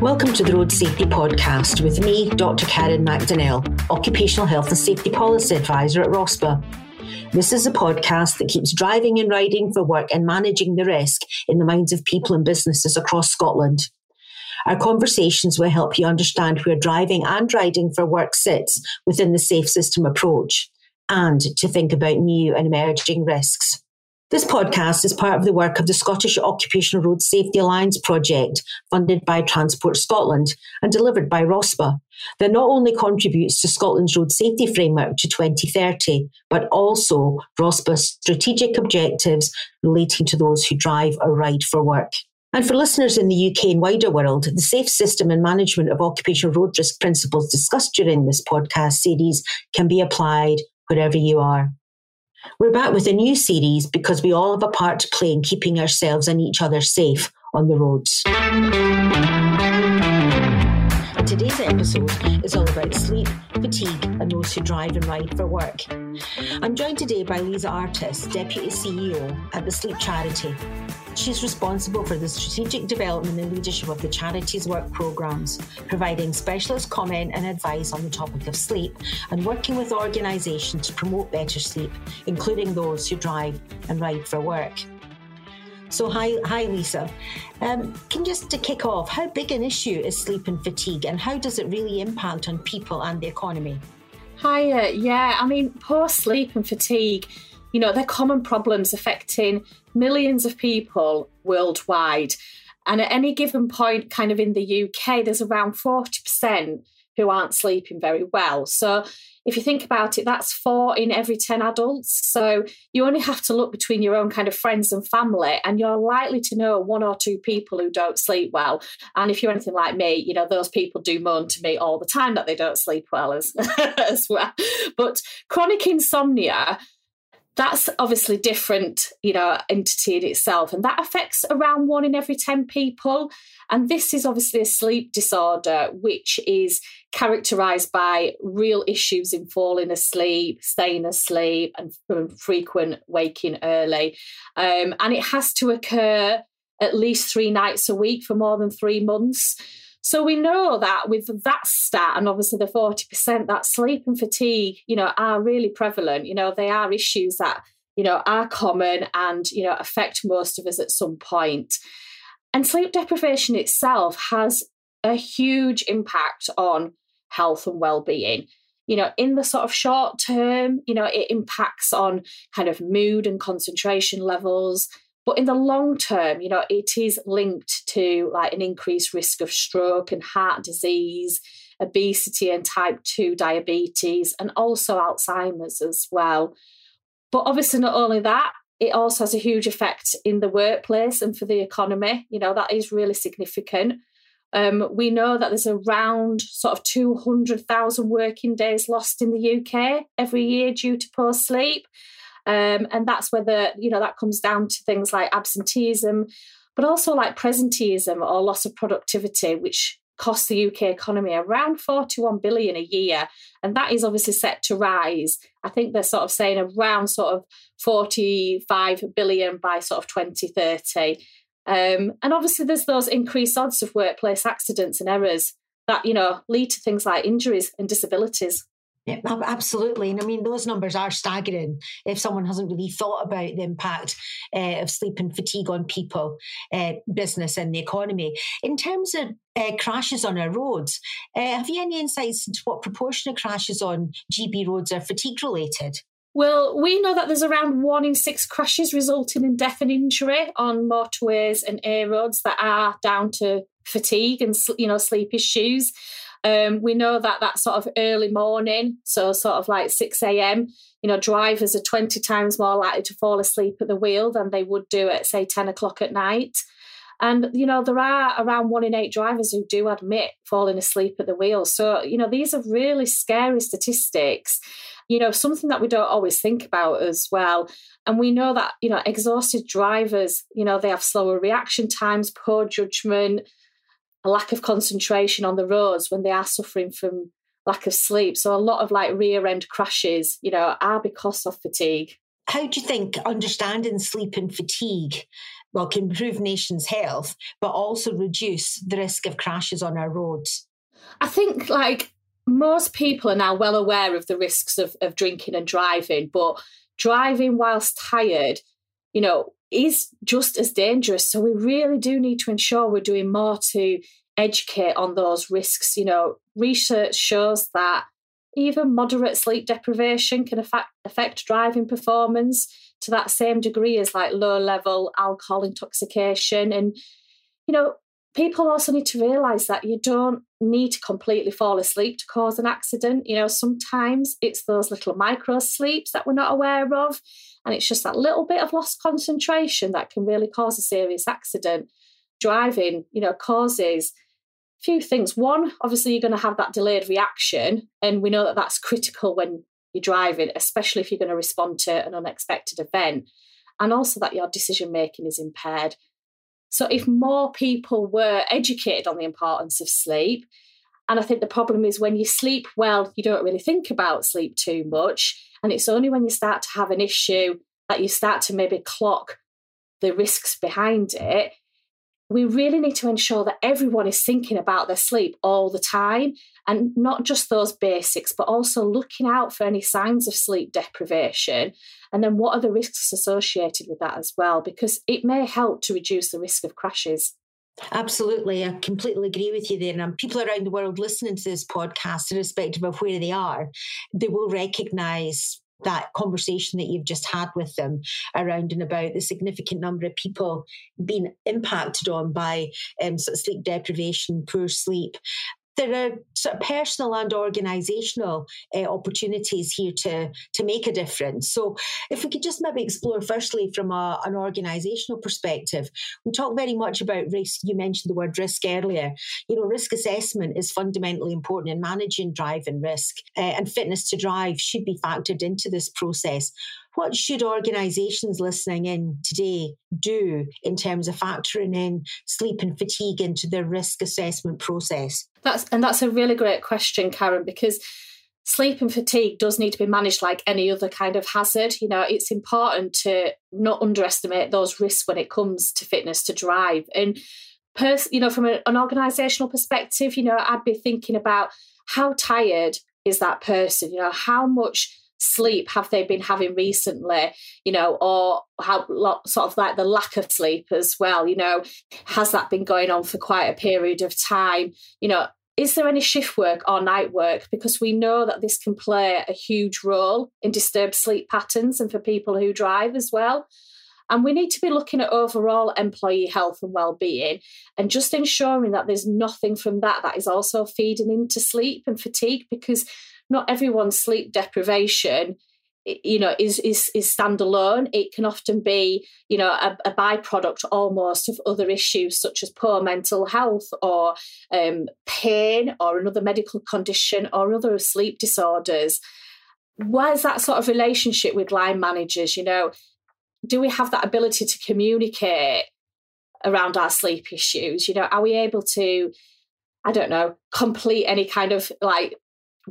Welcome to the Road Safety Podcast with me, Dr. Karen McDonnell, Occupational Health and Safety Policy Advisor at ROSPA. This is a podcast that keeps driving and riding for work and managing the risk in the minds of people and businesses across Scotland. Our conversations will help you understand where driving and riding for work sits within the safe system approach and to think about new and emerging risks. This podcast is part of the work of the Scottish Occupational Road Safety Alliance project, funded by Transport Scotland and delivered by ROSPA, that not only contributes to Scotland's road safety framework to 2030, but also ROSPA's strategic objectives relating to those who drive or ride for work. And for listeners in the UK and wider world, the safe system and management of occupational road risk principles discussed during this podcast series can be applied wherever you are. We're back with a new series because we all have a part to play in keeping ourselves and each other safe on the roads. Today's episode is all about sleep, fatigue, and those who drive and ride for work. I'm joined today by Lisa Artis, Deputy CEO at the Sleep Charity. She's responsible for the strategic development and leadership of the charity's work programmes, providing specialist comment and advice on the topic of sleep, and working with organisations to promote better sleep, including those who drive and ride for work. So, hi, hi, Lisa. Um, can just to kick off, how big an issue is sleep and fatigue, and how does it really impact on people and the economy? Hi, uh, yeah, I mean, poor sleep and fatigue, you know, they're common problems affecting millions of people worldwide. And at any given point, kind of in the UK, there's around 40% who aren't sleeping very well. So if you think about it, that's four in every 10 adults. So you only have to look between your own kind of friends and family, and you're likely to know one or two people who don't sleep well. And if you're anything like me, you know, those people do moan to me all the time that they don't sleep well as, as well. But chronic insomnia that's obviously different, you know, entity in itself, and that affects around one in every 10 people. And this is obviously a sleep disorder, which is characterized by real issues in falling asleep, staying asleep, and frequent waking early. Um, and it has to occur at least three nights a week for more than three months. So we know that with that stat and obviously the 40%, that sleep and fatigue, you know, are really prevalent. You know, they are issues that, you know, are common and, you know, affect most of us at some point. And sleep deprivation itself has a huge impact on health and well-being you know in the sort of short term you know it impacts on kind of mood and concentration levels but in the long term, you know, it is linked to like an increased risk of stroke and heart disease, obesity and type 2 diabetes, and also Alzheimer's as well. But obviously, not only that, it also has a huge effect in the workplace and for the economy. You know, that is really significant. Um, we know that there's around sort of 200,000 working days lost in the UK every year due to poor sleep. Um, and that's whether, you know, that comes down to things like absenteeism, but also like presenteeism or loss of productivity, which costs the UK economy around 41 billion a year. And that is obviously set to rise. I think they're sort of saying around sort of 45 billion by sort of 2030. Um, and obviously there's those increased odds of workplace accidents and errors that, you know, lead to things like injuries and disabilities. Yeah, absolutely. And I mean, those numbers are staggering if someone hasn't really thought about the impact uh, of sleep and fatigue on people, uh, business, and the economy. In terms of uh, crashes on our roads, have you any insights into what proportion of crashes on GB roads are fatigue related? Well, we know that there's around one in six crashes resulting in death and injury on motorways and A roads that are down to fatigue and you know sleep issues. Um, we know that that sort of early morning, so sort of like 6 a.m., you know, drivers are 20 times more likely to fall asleep at the wheel than they would do at, say, 10 o'clock at night. And, you know, there are around one in eight drivers who do admit falling asleep at the wheel. So, you know, these are really scary statistics, you know, something that we don't always think about as well. And we know that, you know, exhausted drivers, you know, they have slower reaction times, poor judgment, a lack of concentration on the roads when they are suffering from lack of sleep. So a lot of like rear end crashes, you know, are because of fatigue. How do you think understanding sleep and fatigue well, can improve nations' health, but also reduce the risk of crashes on our roads? I think like most people are now well aware of the risks of, of drinking and driving, but driving whilst tired, you know, is just as dangerous. So we really do need to ensure we're doing more to educate on those risks. You know, research shows that even moderate sleep deprivation can affect, affect driving performance to that same degree as like low level alcohol intoxication. And, you know, people also need to realize that you don't need to completely fall asleep to cause an accident. You know, sometimes it's those little micro sleeps that we're not aware of. And it's just that little bit of lost concentration that can really cause a serious accident. Driving, you know, causes a few things. One, obviously, you're going to have that delayed reaction. And we know that that's critical when you're driving, especially if you're going to respond to an unexpected event. And also that your decision making is impaired. So, if more people were educated on the importance of sleep, and I think the problem is when you sleep well, you don't really think about sleep too much. And it's only when you start to have an issue that you start to maybe clock the risks behind it. We really need to ensure that everyone is thinking about their sleep all the time and not just those basics, but also looking out for any signs of sleep deprivation. And then what are the risks associated with that as well? Because it may help to reduce the risk of crashes. Absolutely. I completely agree with you there. And um, people around the world listening to this podcast, irrespective of where they are, they will recognize that conversation that you've just had with them around and about the significant number of people being impacted on by um, sort of sleep deprivation, poor sleep, there are sort of personal and organisational uh, opportunities here to to make a difference. So, if we could just maybe explore firstly from a, an organisational perspective, we talk very much about risk. You mentioned the word risk earlier. You know, risk assessment is fundamentally important in managing driving risk, uh, and fitness to drive should be factored into this process. What should organisations listening in today do in terms of factoring in sleep and fatigue into their risk assessment process? That's and that's a really great question, Karen, because sleep and fatigue does need to be managed like any other kind of hazard. You know, it's important to not underestimate those risks when it comes to fitness to drive. And pers- you know, from a, an organizational perspective, you know, I'd be thinking about how tired is that person? You know, how much sleep have they been having recently you know or how sort of like the lack of sleep as well you know has that been going on for quite a period of time? You know is there any shift work or night work? Because we know that this can play a huge role in disturbed sleep patterns and for people who drive as well. And we need to be looking at overall employee health and well-being and just ensuring that there's nothing from that that is also feeding into sleep and fatigue because not everyone's sleep deprivation you know is is is standalone. It can often be you know a, a, byproduct almost of other issues such as poor mental health or um, pain or another medical condition or other sleep disorders. Where's that sort of relationship with line managers? You know do we have that ability to communicate around our sleep issues? You know are we able to I don't know, complete any kind of like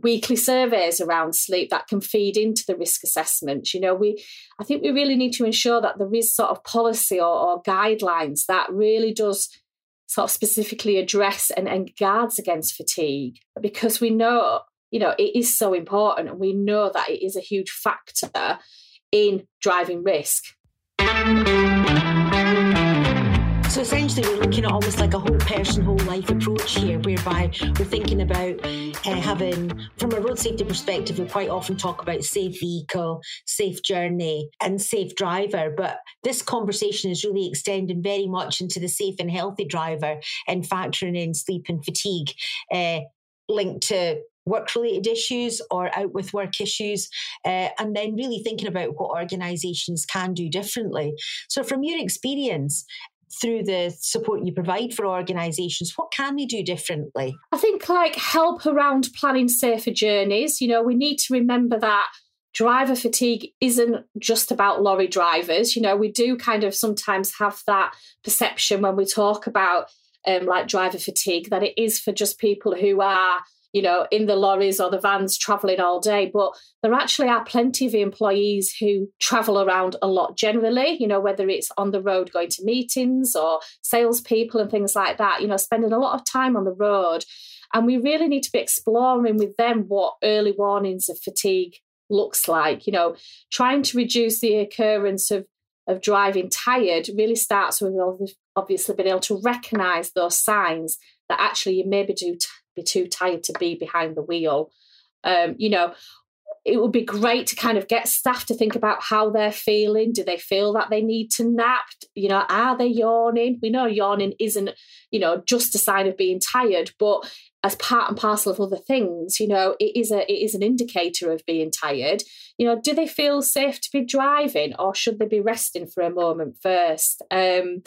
weekly surveys around sleep that can feed into the risk assessments. You know, we I think we really need to ensure that there is sort of policy or, or guidelines that really does sort of specifically address and, and guards against fatigue because we know, you know, it is so important and we know that it is a huge factor in driving risk. So essentially, we're looking at almost like a whole person, whole life approach here, whereby we're thinking about uh, having, from a road safety perspective, we quite often talk about safe vehicle, safe journey, and safe driver. But this conversation is really extending very much into the safe and healthy driver and factoring in sleep and fatigue. Uh, linked to work related issues or out with work issues, uh, and then really thinking about what organisations can do differently. So, from your experience, through the support you provide for organisations, what can they do differently? I think like help around planning safer journeys. You know, we need to remember that driver fatigue isn't just about lorry drivers. You know, we do kind of sometimes have that perception when we talk about um, like driver fatigue that it is for just people who are you know, in the lorries or the vans traveling all day. But there actually are plenty of employees who travel around a lot generally, you know, whether it's on the road going to meetings or salespeople and things like that, you know, spending a lot of time on the road. And we really need to be exploring with them what early warnings of fatigue looks like. You know, trying to reduce the occurrence of of driving tired really starts with obviously being able to recognize those signs that actually you maybe do be too tired to be behind the wheel. Um, you know, it would be great to kind of get staff to think about how they're feeling. Do they feel that they need to nap? You know, are they yawning? We know yawning isn't, you know, just a sign of being tired, but as part and parcel of other things, you know, it is a it is an indicator of being tired. You know, do they feel safe to be driving or should they be resting for a moment first? Um,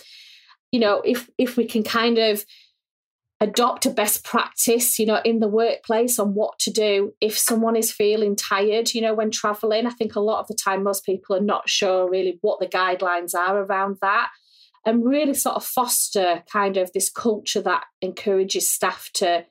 you know, if if we can kind of adopt a best practice, you know, in the workplace on what to do if someone is feeling tired, you know, when traveling. I think a lot of the time most people are not sure really what the guidelines are around that. And really sort of foster kind of this culture that encourages staff to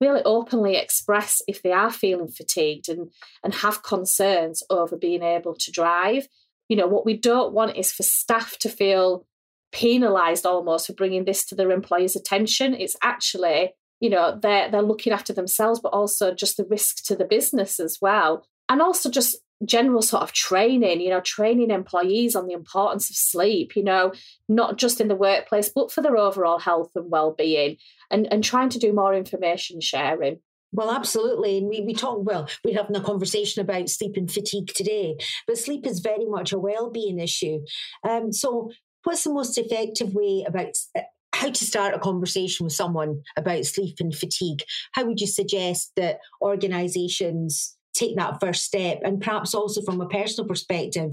really openly express if they are feeling fatigued and, and have concerns over being able to drive. You know, what we don't want is for staff to feel penalized almost for bringing this to their employers' attention. It's actually, you know, they're they're looking after themselves, but also just the risk to the business as well. And also just general sort of training, you know, training employees on the importance of sleep, you know, not just in the workplace, but for their overall health and well-being and, and trying to do more information sharing. Well, absolutely. And we, we talk, well, we're having a conversation about sleep and fatigue today, but sleep is very much a well-being issue. Um, so what's the most effective way about uh, how to start a conversation with someone about sleep and fatigue? How would you suggest that organizations take that first step? And perhaps also from a personal perspective,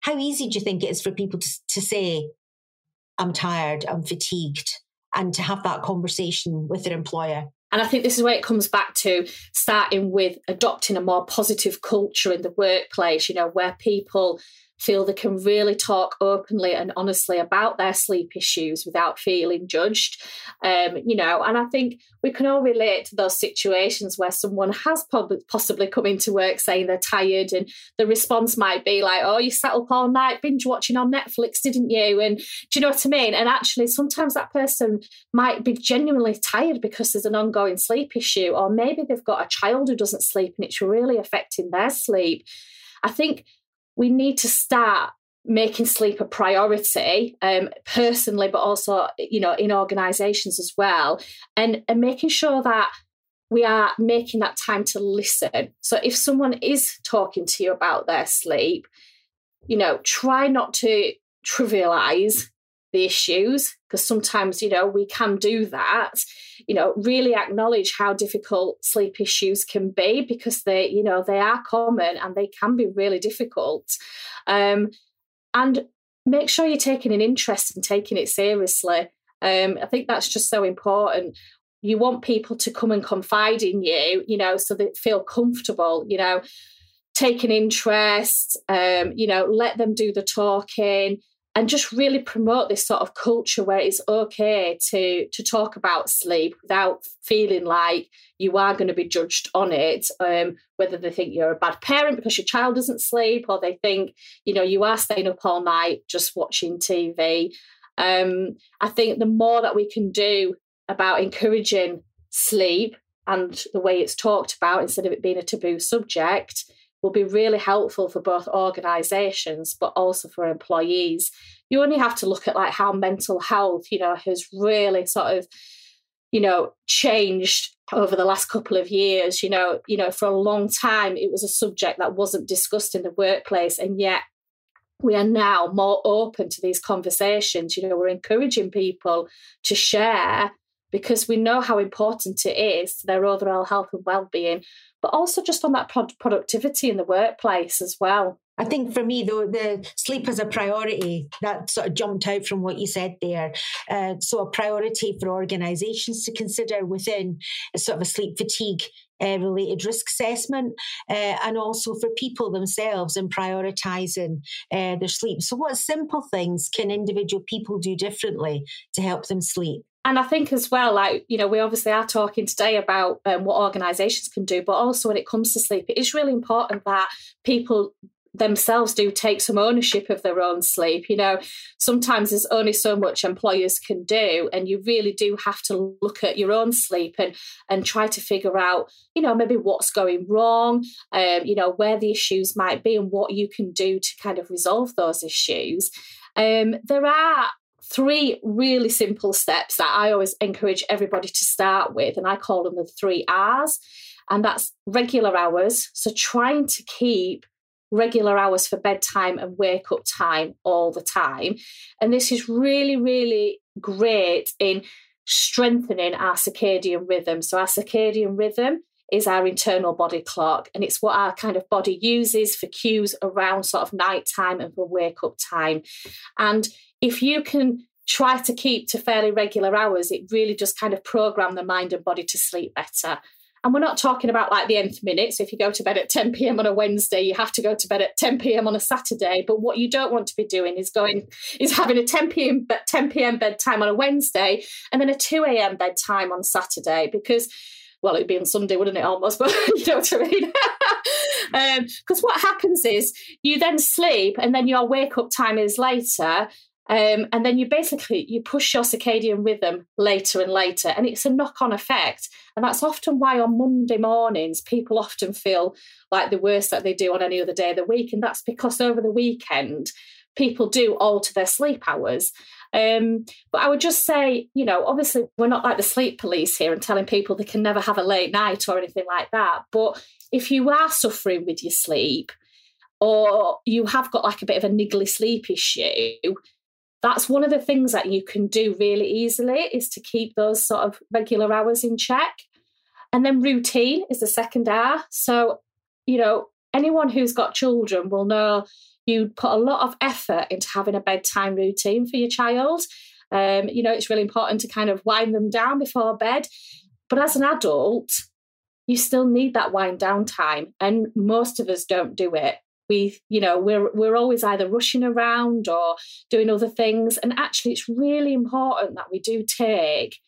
how easy do you think it is for people to, to say, I'm tired, I'm fatigued, and to have that conversation with their employer? And I think this is where it comes back to starting with adopting a more positive culture in the workplace, you know, where people feel they can really talk openly and honestly about their sleep issues without feeling judged. Um, you know, and I think we can all relate to those situations where someone has possibly come into work saying they're tired, and the response might be like, "Oh, you sat up all night binge watching on Netflix, didn't you?" And do you know what I mean? And actually, sometimes that person might be genuinely tired because there's an ongoing sleep issue, or maybe they've got a child who doesn't sleep and it's really affecting their sleep. I think we need to start making sleep a priority um, personally but also you know in organizations as well and and making sure that we are making that time to listen. So if someone is talking to you about their sleep you know try not to trivialize the issues because sometimes you know we can do that you know really acknowledge how difficult sleep issues can be because they you know they are common and they can be really difficult. Um, and make sure you're taking an interest and taking it seriously. Um, i think that's just so important. You want people to come and confide in you you know so they feel comfortable you know take an interest um, you know let them do the talking and just really promote this sort of culture where it's okay to to talk about sleep without feeling like you are going to be judged on it um, whether they think you're a bad parent because your child doesn't sleep or they think you know you are staying up all night just watching tv um, i think the more that we can do about encouraging sleep and the way it's talked about instead of it being a taboo subject will be really helpful for both organizations but also for employees. You only have to look at like how mental health you know has really sort of you know changed over the last couple of years. You know you know for a long time it was a subject that wasn't discussed in the workplace and yet we are now more open to these conversations. You know we're encouraging people to share because we know how important it is to their overall health and well-being but also just on that productivity in the workplace as well. I think for me, though, the sleep is a priority. That sort of jumped out from what you said there. Uh, so, a priority for organisations to consider within sort of a sleep fatigue uh, related risk assessment, uh, and also for people themselves in prioritising uh, their sleep. So, what simple things can individual people do differently to help them sleep? And I think as well, like, you know, we obviously are talking today about um, what organizations can do, but also when it comes to sleep, it is really important that people themselves do take some ownership of their own sleep. You know, sometimes there's only so much employers can do, and you really do have to look at your own sleep and and try to figure out, you know, maybe what's going wrong, um, you know, where the issues might be, and what you can do to kind of resolve those issues. Um, there are three really simple steps that I always encourage everybody to start with, and I call them the three R's. And that's regular hours. So trying to keep regular hours for bedtime and wake up time all the time. And this is really, really great in strengthening our circadian rhythm. So, our circadian rhythm is our internal body clock, and it's what our kind of body uses for cues around sort of nighttime and for wake up time. And if you can try to keep to fairly regular hours, it really just kind of program the mind and body to sleep better. And we're not talking about like the nth minute. So if you go to bed at 10 p.m. on a Wednesday, you have to go to bed at 10 p.m. on a Saturday. But what you don't want to be doing is going is having a 10 p.m. 10 p.m. bedtime on a Wednesday and then a 2 a.m. bedtime on Saturday because well, it'd be on Sunday, wouldn't it? Almost, but you know what I mean. Because um, what happens is you then sleep, and then your wake up time is later, um, and then you basically you push your circadian rhythm later and later, and it's a knock-on effect. And that's often why on Monday mornings people often feel like the worst that they do on any other day of the week, and that's because over the weekend people do alter their sleep hours. Um, but I would just say, you know, obviously we're not like the sleep police here and telling people they can never have a late night or anything like that. But if you are suffering with your sleep, or you have got like a bit of a niggly sleep issue, that's one of the things that you can do really easily is to keep those sort of regular hours in check. And then routine is the second R. So, you know, anyone who's got children will know you put a lot of effort into having a bedtime routine for your child. Um, you know, it's really important to kind of wind them down before bed. But as an adult, you still need that wind down time. And most of us don't do it we you know we're we're always either rushing around or doing other things and actually it's really important that we do take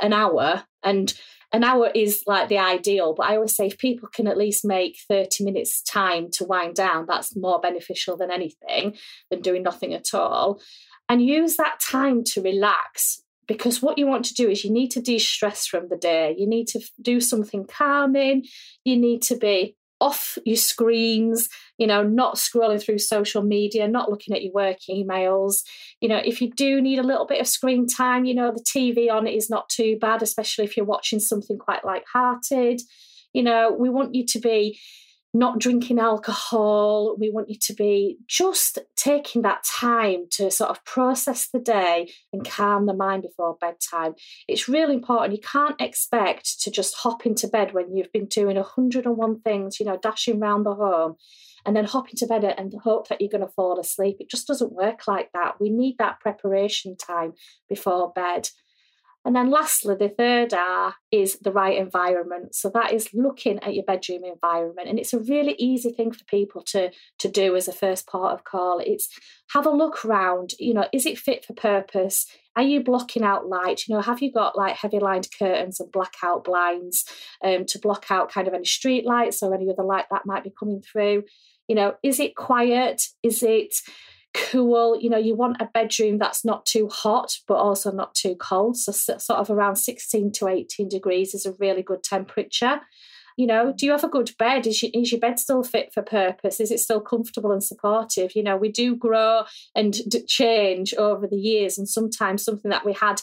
an hour and an hour is like the ideal but i always say if people can at least make 30 minutes time to wind down that's more beneficial than anything than doing nothing at all. And use that time to relax because what you want to do is you need to de-stress from the day. You need to do something calming. You need to be off your screens, you know, not scrolling through social media, not looking at your work emails. You know, if you do need a little bit of screen time, you know, the TV on is not too bad, especially if you're watching something quite light-hearted. You know, we want you to be not drinking alcohol. We want you to be just taking that time to sort of process the day and calm the mind before bedtime. It's really important. You can't expect to just hop into bed when you've been doing 101 things, you know, dashing around the home and then hop into bed and hope that you're going to fall asleep. It just doesn't work like that. We need that preparation time before bed. And then lastly, the third R is the right environment. So that is looking at your bedroom environment. And it's a really easy thing for people to, to do as a first part of call. It's have a look around, you know, is it fit for purpose? Are you blocking out light? You know, have you got like heavy lined curtains and blackout blinds um, to block out kind of any street lights or any other light that might be coming through? You know, is it quiet? Is it cool. You know, you want a bedroom that's not too hot, but also not too cold. So, sort of around 16 to 18 degrees is a really good temperature. You know, do you have a good bed? Is your, is your bed still fit for purpose? Is it still comfortable and supportive? You know, we do grow and d- change over the years, and sometimes something that we had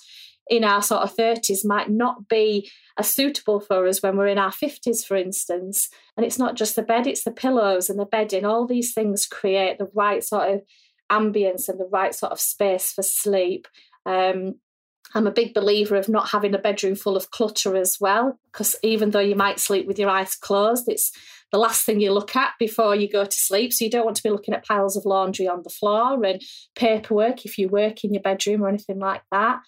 in our sort of 30s might not be as suitable for us when we're in our 50s, for instance. And it's not just the bed, it's the pillows and the bedding. All these things create the right sort of ambience and the right sort of space for sleep. Um, I'm a big believer of not having a bedroom full of clutter as well, because even though you might sleep with your eyes closed, it's the last thing you look at before you go to sleep. So you don't want to be looking at piles of laundry on the floor and paperwork if you work in your bedroom or anything like that.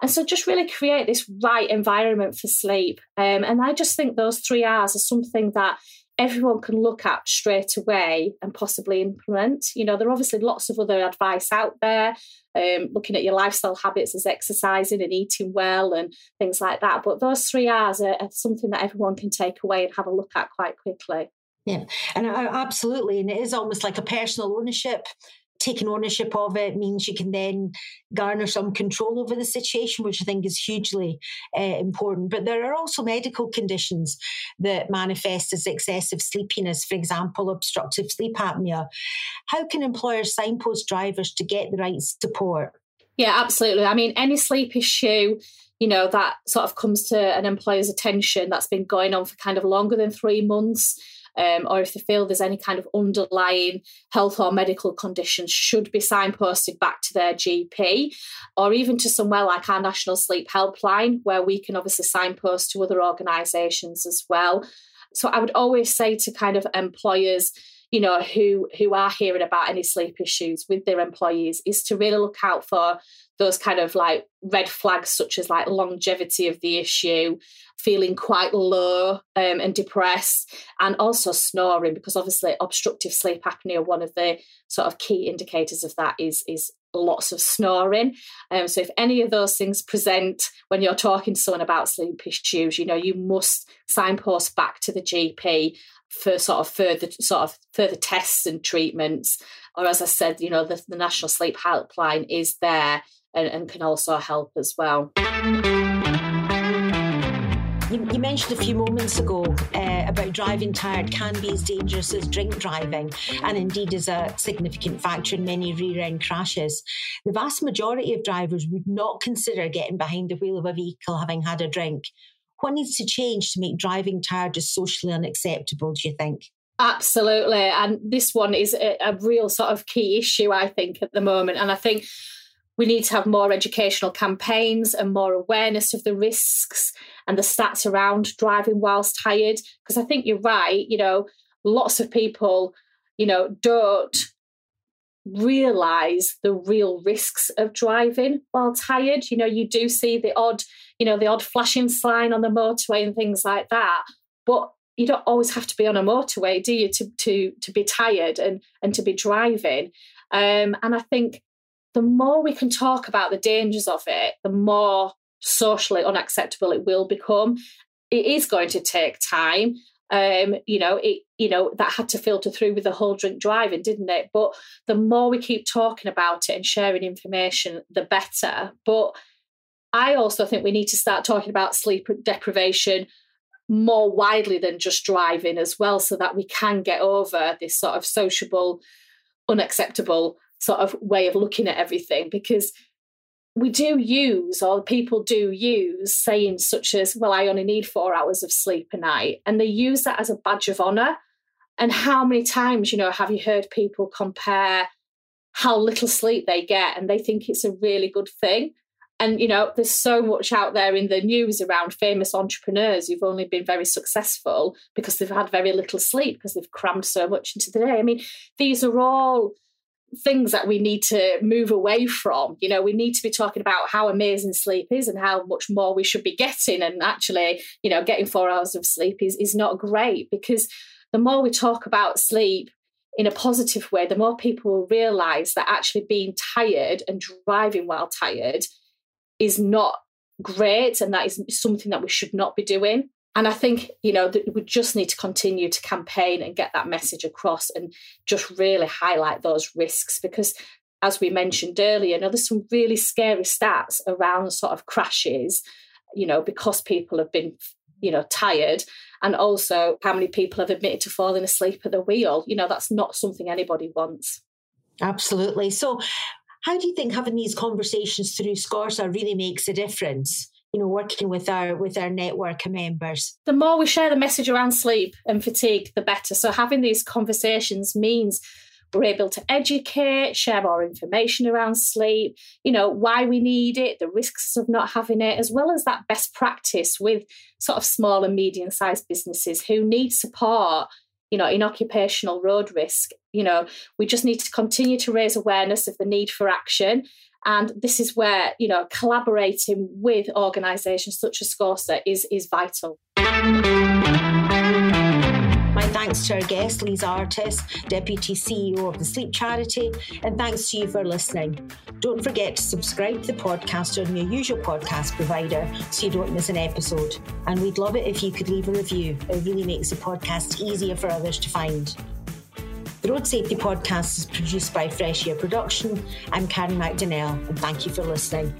And so just really create this right environment for sleep. Um, and I just think those three R's are something that everyone can look at straight away and possibly implement. You know, there are obviously lots of other advice out there, um, looking at your lifestyle habits as exercising and eating well and things like that. But those three R's are, are something that everyone can take away and have a look at quite quickly. Yeah, and I, absolutely, and it is almost like a personal ownership taking ownership of it means you can then garner some control over the situation, which I think is hugely uh, important. But there are also medical conditions that manifest as excessive sleepiness, for example, obstructive sleep apnea. How can employers signpost drivers to get the right support? Yeah, absolutely. I mean, any sleep issue you know that sort of comes to an employer's attention that's been going on for kind of longer than three months um, or if they feel there's any kind of underlying health or medical conditions, should be signposted back to their GP or even to somewhere like our National Sleep Helpline, where we can obviously signpost to other organisations as well. So I would always say to kind of employers, you know who who are hearing about any sleep issues with their employees is to really look out for those kind of like red flags such as like longevity of the issue feeling quite low um, and depressed and also snoring because obviously obstructive sleep apnea one of the sort of key indicators of that is is lots of snoring. Um, so if any of those things present when you're talking to someone about sleep issues you know you must signpost back to the gp for sort of further sort of further tests and treatments or as i said you know the, the national sleep helpline is there and, and can also help as well you, you, mentioned a few moments ago uh, about driving tired can be as dangerous as drink driving, and indeed is a significant factor in many rear end crashes. The vast majority of drivers would not consider getting behind the wheel of a vehicle having had a drink. What needs to change to make driving tired as socially unacceptable, do you think? Absolutely. And this one is a, a real sort of key issue, I think, at the moment. And I think we need to have more educational campaigns and more awareness of the risks and the stats around driving whilst tired. Because I think you're right, you know, lots of people, you know, don't realize the real risks of driving while tired. You know, you do see the odd, you know, the odd flashing sign on the motorway and things like that. But you don't always have to be on a motorway, do you, to to to be tired and and to be driving. Um, and I think the more we can talk about the dangers of it, the more socially unacceptable it will become. It is going to take time. Um, you know, it you know, that had to filter through with the whole drink driving, didn't it? But the more we keep talking about it and sharing information, the better. But I also think we need to start talking about sleep deprivation more widely than just driving as well, so that we can get over this sort of sociable, unacceptable sort of way of looking at everything because we do use or people do use sayings such as well i only need four hours of sleep a night and they use that as a badge of honor. And how many times you know have you heard people compare how little sleep they get and they think it's a really good thing? And you know there's so much out there in the news around famous entrepreneurs who've only been very successful because they've had very little sleep because they've crammed so much into the day. I mean these are all things that we need to move away from. You know, we need to be talking about how amazing sleep is and how much more we should be getting. And actually, you know, getting four hours of sleep is, is not great because the more we talk about sleep in a positive way, the more people will realize that actually being tired and driving while tired is not great and that is something that we should not be doing. And I think, you know, we just need to continue to campaign and get that message across and just really highlight those risks because as we mentioned earlier, you know, there's some really scary stats around sort of crashes, you know, because people have been, you know, tired and also how many people have admitted to falling asleep at the wheel. You know, that's not something anybody wants. Absolutely. So how do you think having these conversations through SCORSA really makes a difference? You know working with our with our network of members the more we share the message around sleep and fatigue the better so having these conversations means we're able to educate, share more information around sleep, you know, why we need it, the risks of not having it, as well as that best practice with sort of small and medium sized businesses who need support, you know, in occupational road risk. You know, we just need to continue to raise awareness of the need for action and this is where, you know, collaborating with organisations such as SCORSA is, is vital. My thanks to our guest, Lisa Artis, Deputy CEO of the Sleep Charity, and thanks to you for listening. Don't forget to subscribe to the podcast on your usual podcast provider so you don't miss an episode. And we'd love it if you could leave a review. It really makes the podcast easier for others to find. The Road Safety Podcast is produced by Fresh Air Production. I'm Karen McDonnell, and thank you for listening.